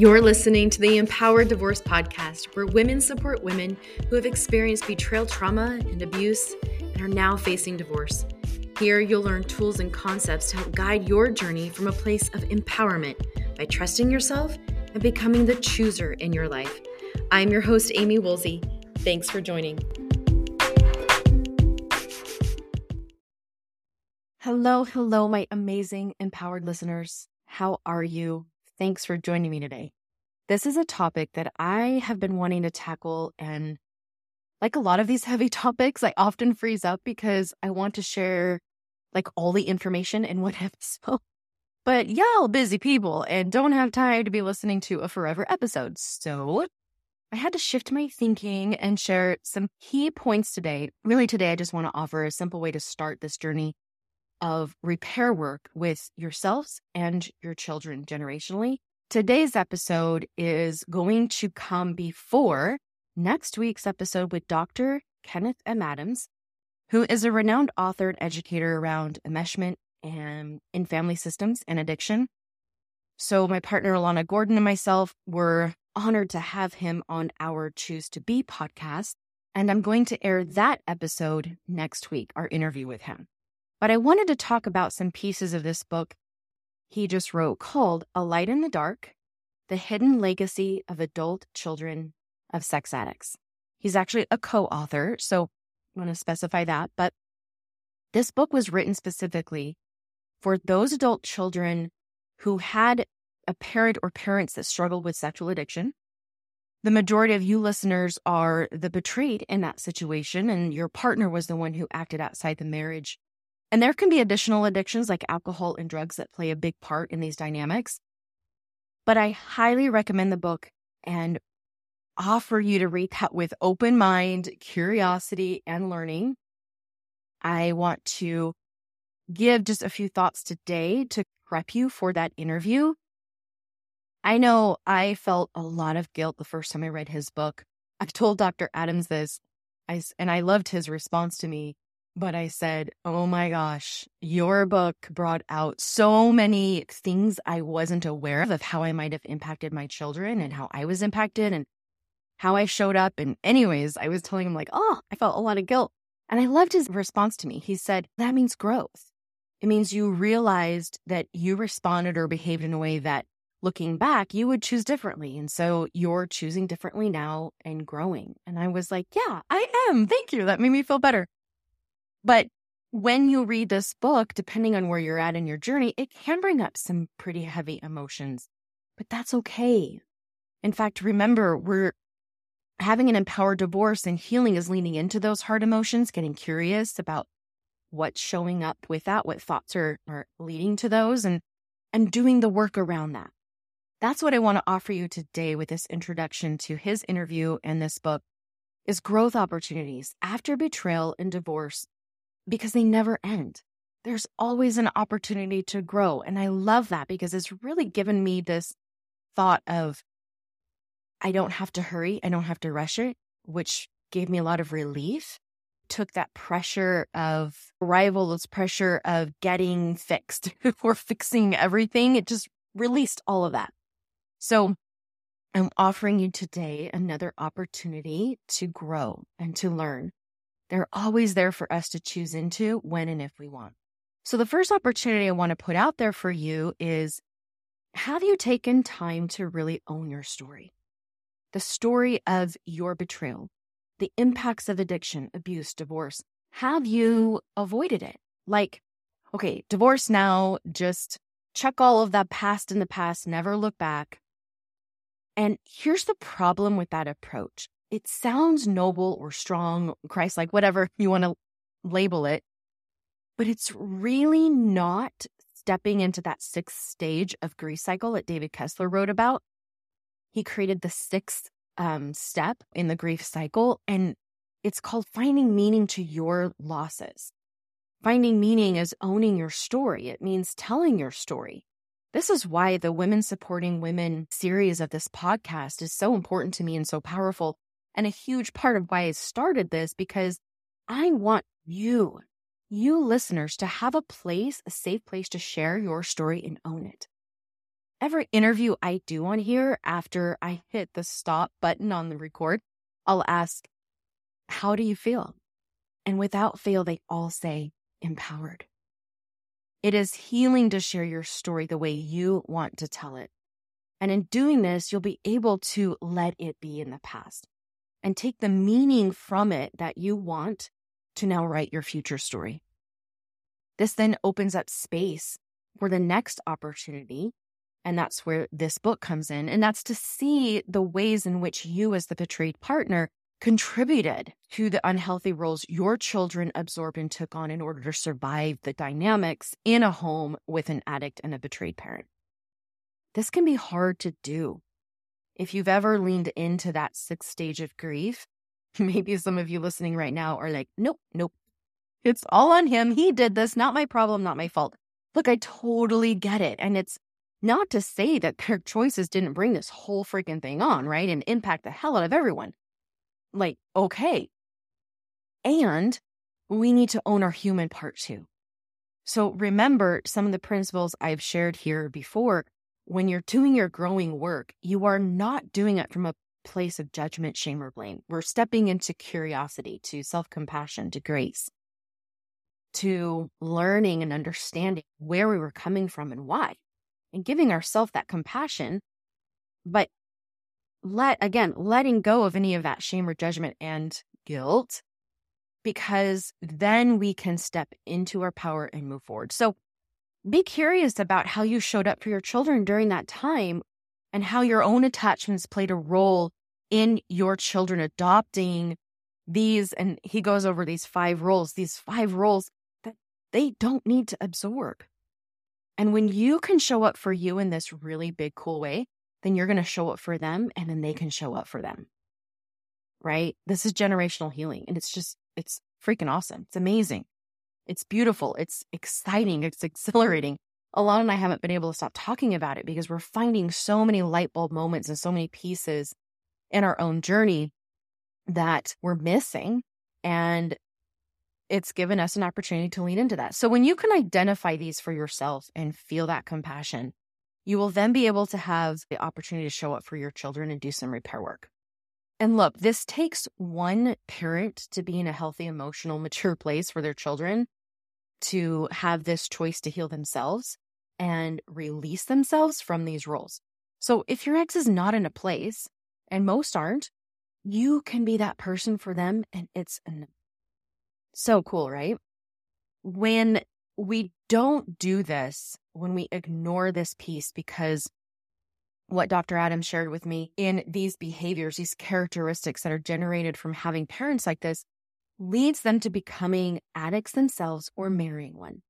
You're listening to the Empowered Divorce Podcast, where women support women who have experienced betrayal trauma and abuse and are now facing divorce. Here, you'll learn tools and concepts to help guide your journey from a place of empowerment by trusting yourself and becoming the chooser in your life. I'm your host, Amie Woolsey. Thanks for joining. Hello, hello, my amazing empowered listeners. How are you? Thanks for joining me today. This is a topic that I have been wanting to tackle. And like a lot of these heavy topics, I often freeze up because I want to share like all the information in one episode. But y'all busy people and don't have time to be listening to a forever episode. So I had to shift my thinking and share some key points today. Really, today, I just want to offer a simple way to start this journey of repair work with yourselves and your children generationally. Today's episode is going to come before next week's episode with Dr. Kenneth M. Adams, who is a renowned author and educator around enmeshment and in family systems and addiction. So, my partner, Alana Gordon, and myself were honored to have him on our Choose to Be podcast. And I'm going to air that episode next week, our interview with him. But I wanted to talk about some pieces of this book he just wrote called A Light in the Dark The Hidden Legacy of Adult Children of Sex Addicts. He's actually a co author, so I want to specify that. But this book was written specifically for those adult children who had a parent or parents that struggled with sexual addiction. The majority of you listeners are the betrayed in that situation, and your partner was the one who acted outside the marriage and there can be additional addictions like alcohol and drugs that play a big part in these dynamics. But I highly recommend the book and offer you to read that with open mind, curiosity, and learning. I want to give just a few thoughts today to prep you for that interview. I know I felt a lot of guilt the first time I read his book. I've told Dr. Adams this, I, and I loved his response to me but I said, Oh my gosh, your book brought out so many things I wasn't aware of, of how I might have impacted my children and how I was impacted and how I showed up. And, anyways, I was telling him, like, Oh, I felt a lot of guilt. And I loved his response to me. He said, That means growth. It means you realized that you responded or behaved in a way that looking back, you would choose differently. And so you're choosing differently now and growing. And I was like, Yeah, I am. Thank you. That made me feel better. But when you read this book, depending on where you're at in your journey, it can bring up some pretty heavy emotions, but that's okay. In fact, remember, we're having an empowered divorce and healing is leaning into those hard emotions, getting curious about what's showing up with that, what thoughts are, are leading to those, and, and doing the work around that. That's what I want to offer you today with this introduction to his interview and this book is growth opportunities after betrayal and divorce because they never end. There's always an opportunity to grow. And I love that because it's really given me this thought of I don't have to hurry, I don't have to rush it, which gave me a lot of relief. Took that pressure of arrival, this pressure of getting fixed or fixing everything. It just released all of that. So I'm offering you today another opportunity to grow and to learn. They're always there for us to choose into when and if we want. So, the first opportunity I want to put out there for you is have you taken time to really own your story? The story of your betrayal, the impacts of addiction, abuse, divorce. Have you avoided it? Like, okay, divorce now, just check all of that past in the past, never look back. And here's the problem with that approach it sounds noble or strong, Christ like, whatever you want to label it, but it's really not stepping into that sixth stage of grief cycle that David Kessler wrote about. He created the sixth um, step in the grief cycle, and it's called finding meaning to your losses. Finding meaning is owning your story. It means telling your story. This is why the Women Supporting Women series of this podcast is so important to me and so powerful and a huge part of why I started this because I want you, you listeners, to have a place, a safe place to share your story and own it. every interview I do on here, after I hit the stop button on the record, I'll ask, How do you feel? And without fail, they all say, Empowered. It is healing to share your story the way you want to tell it. And in doing this, you'll be able to let it be in the past and take the meaning from it that you want to now write your future story. This then opens up space for the next opportunity. And that's where this book comes in. And that's to see the ways in which you, as the betrayed partner, contributed to the unhealthy roles your children absorbed and took on in order to survive the dynamics in a home with an addict and a betrayed parent. This can be hard to do. If you've ever leaned into that sixth stage of grief, maybe some of you listening right now are like, nope, nope. It's all on him. He did this, not my problem, not my fault. Look, I totally get it. And it's not to say that their choices didn't bring this whole freaking thing on, right? And impact the hell out of everyone. Like, okay. And we need to own our human part too. So remember some of the principles I've shared here before. When you're doing your growing work, you are not doing it from a place of judgment, shame, or blame. We're stepping into curiosity, to self compassion, to grace to learning and understanding where we were coming from and why, and giving ourselves that compassion, but let again, letting go of any of that shame or judgment and guilt, because then we can step into our power and move forward. So be curious about how you showed up for your children during that time and how your own attachments played a role in your children adopting these. And he goes over these five roles, these five roles that they don't need to absorb. And when you can show up for you in this really big, cool way, then you're going to show up for them and then they can show up for them. Right? This is generational healing. And it's just, it's freaking awesome. It's amazing. It's beautiful. It's exciting. It's exhilarating. Alana and I haven't been able to stop talking about it because we're finding so many light bulb moments and so many pieces in our own journey that we're missing. And it's given us an opportunity to lean into that. So when you can identify these for yourself and feel that compassion, you will then be able to have the opportunity to show up for your children and do some repair work. And look, this takes one parent to be in a healthy, emotional, mature place for their children to have this choice to heal themselves and release themselves from these roles. So if your ex is not in a place, and most aren't, you can be that person for them. And it's so cool, right? When we don't do this, when we ignore this piece, because what Dr. Adams shared with me in these behaviors, these characteristics that are generated from having parents like this, leads them to becoming addicts themselves or marrying one.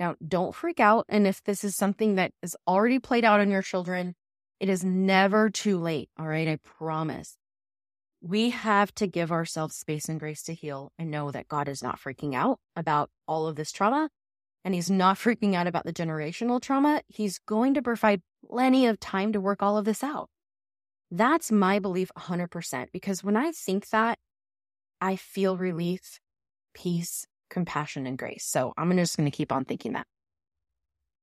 Now, don't freak out. And if this is something that is already played out on your children, it is never too late. All right. I promise we have to give ourselves space and grace to heal and know that God is not freaking out about all of this trauma and he's not freaking out about the generational trauma. He's going to provide plenty of time to work all of this out. That's my belief 100% because when I think that, I feel relief, peace, compassion, and grace. So I'm just going to keep on thinking that.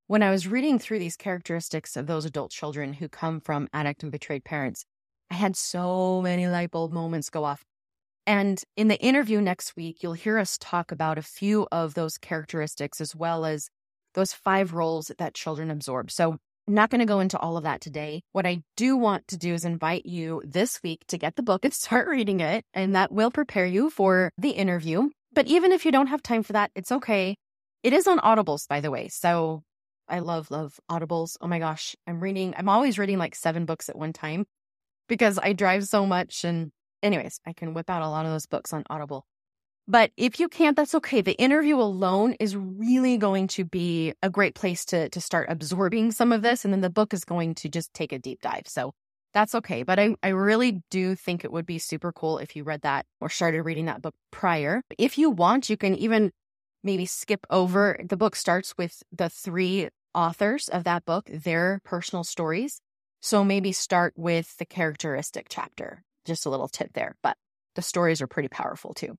When I was reading through these characteristics of those adult children who come from addict and betrayed parents, I had so many light bulb moments go off. And in the interview next week, you'll hear us talk about a few of those characteristics as well as those five roles that children absorb. So I'm not going to go into all of that today. What I do want to do is invite you this week to get the book and start reading it, and that will prepare you for the interview. But even if you don't have time for that, it's okay. It is on Audibles, by the way. So I love, love Audibles. Oh my gosh. I'm reading, I'm always reading like seven books at one time because I drive so much. And, anyways, I can whip out a lot of those books on Audible. But if you can't, that's okay. The interview alone is really going to be a great place to, to start absorbing some of this. And then the book is going to just take a deep dive. So that's okay. But I, I really do think it would be super cool if you read that or started reading that book prior. If you want, you can even maybe skip over. The book starts with the three authors of that book, their personal stories. So maybe start with the characteristic chapter. Just a little tip there, but the stories are pretty powerful too.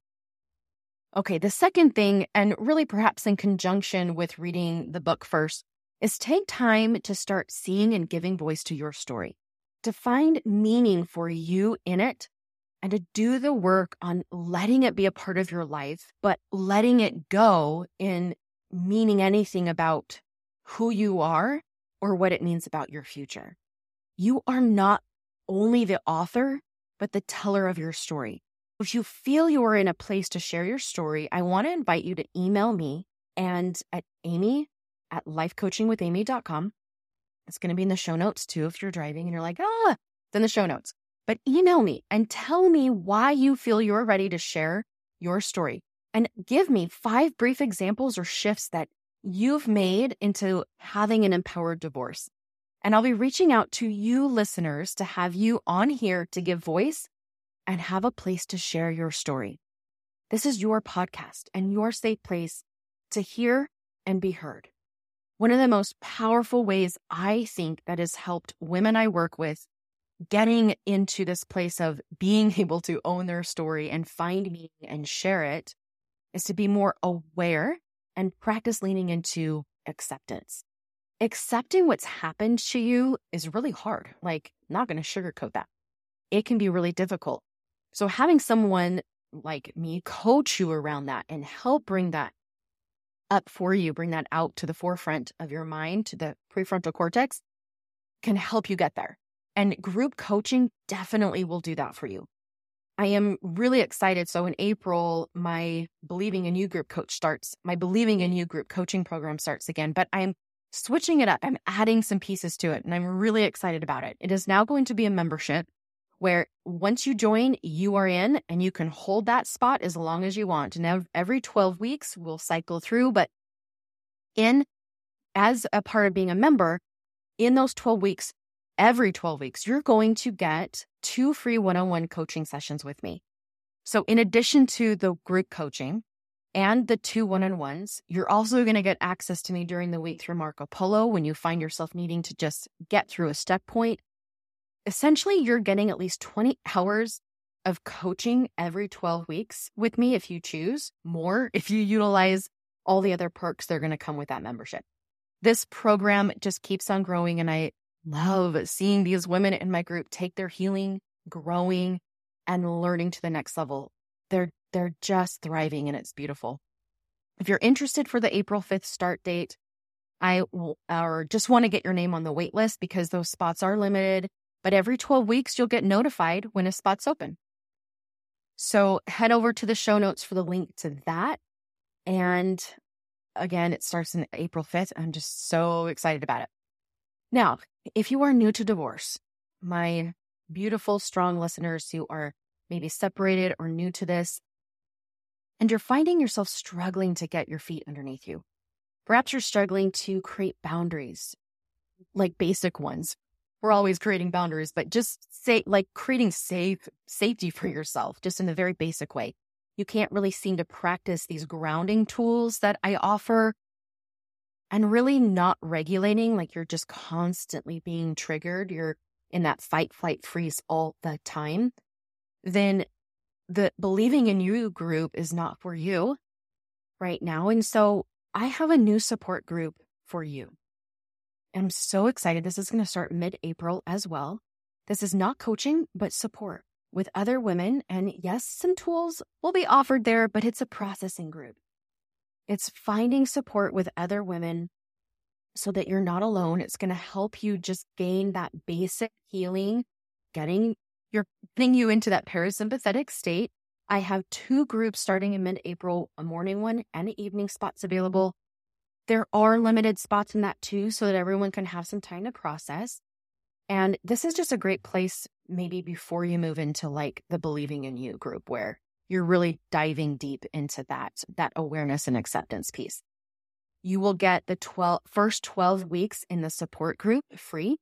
Okay, the second thing, and really perhaps in conjunction with reading the book first, is take time to start seeing and giving voice to your story, to find meaning for you in it, and to do the work on letting it be a part of your life, but letting it go in meaning anything about who you are or what it means about your future. You are not only the author, but the teller of your story. If you feel you are in a place to share your story, I want to invite you to email me and at amy at lifecoachingwithamy.com. It's going to be in the show notes too if you're driving and you're like, ah, it's in the show notes. But email me and tell me why you feel you're ready to share your story. And give me five brief examples or shifts that you've made into having an empowered divorce. And I'll be reaching out to you listeners to have you on here to give voice and have a place to share your story. This is your podcast and your safe place to hear and be heard. One of the most powerful ways I think that has helped women I work with getting into this place of being able to own their story and find me and share it is to be more aware and practice leaning into acceptance. Accepting what's happened to you is really hard. Like, not going to sugarcoat that. It can be really difficult. So, having someone like me coach you around that and help bring that up for you, bring that out to the forefront of your mind, to the prefrontal cortex, can help you get there. And group coaching definitely will do that for you. I am really excited. So in April, my Believing in You group coach starts, my Believing in You group coaching program starts again, but I'm switching it up. I'm adding some pieces to it and I'm really excited about it. It is now going to be a membership where once you join, you are in and you can hold that spot as long as you want. And every 12 weeks, we'll cycle through, but in as a part of being a member, in those 12 weeks, every 12 weeks, you're going to get two free one on one coaching sessions with me. So, in addition to the group coaching and the two one on ones, you're also going to get access to me during the week through Marco Polo when you find yourself needing to just get through a step point. Essentially, you're getting at least 20 hours of coaching every 12 weeks with me if you choose, more if you utilize all the other perks that are going to come with that membership. This program just keeps on growing, and I love seeing these women in my group take their healing, growing, and learning to the next level. They're they're just thriving and it's beautiful. If you're interested for the April 5th start date, I will, or just want to get your name on the wait list because those spots are limited, but every 12 weeks you'll get notified when a spot's open. So head over to the show notes for the link to that. And again, it starts in April 5th. I'm just so excited about it. Now, if you are new to divorce, my beautiful, strong listeners who are maybe separated or new to this, and you're finding yourself struggling to get your feet underneath you, perhaps you're struggling to create boundaries, like basic ones. We're always creating boundaries, but just say like creating safe safety for yourself, just in a very basic way. You can't really seem to practice these grounding tools that I offer and really not regulating, like you're just constantly being triggered, you're in that fight, flight, freeze all the time, then the believing in you group is not for you right now. And so I have a new support group for you. I'm so excited. This is going to start mid April as well. This is not coaching, but support with other women. And yes, some tools will be offered there, but it's a processing group. It's finding support with other women so that you're not alone. It's going to help you just gain that basic healing, getting your getting you into that parasympathetic state. I have two groups starting in mid-April, a morning one and an evening spots available. There are limited spots in that too, so that everyone can have some time to process. And this is just a great place, maybe before you move into like the believing in you group where you're really diving deep into that, that awareness and acceptance piece. You will get the 12, first 12 weeks in the support group free.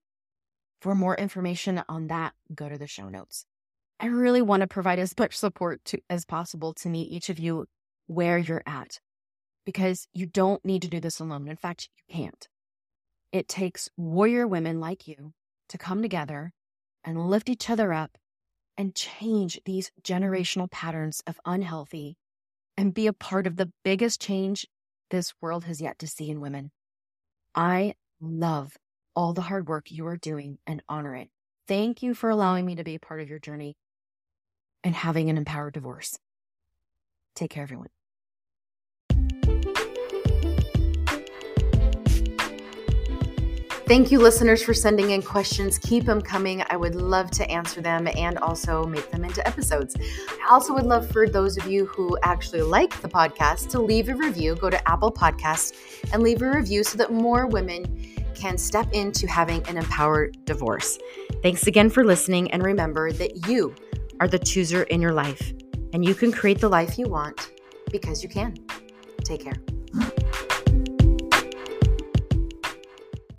For more information on that, go to the show notes. I really want to provide as much support to, as possible to meet each of you where you're at because you don't need to do this alone. In fact, you can't. It takes warrior women like you to come together and lift each other up and change these generational patterns of unhealthy and be a part of the biggest change this world has yet to see in women. I love all the hard work you are doing and honor it. Thank you for allowing me to be a part of your journey and having an empowered divorce. Take care, everyone. Thank you, listeners, for sending in questions. Keep them coming. I would love to answer them and also make them into episodes. I also would love for those of you who actually like the podcast to leave a review. Go to Apple Podcasts and leave a review so that more women can step into having an empowered divorce. Thanks again for listening. And remember that you are the chooser in your life and you can create the life you want because you can. Take care.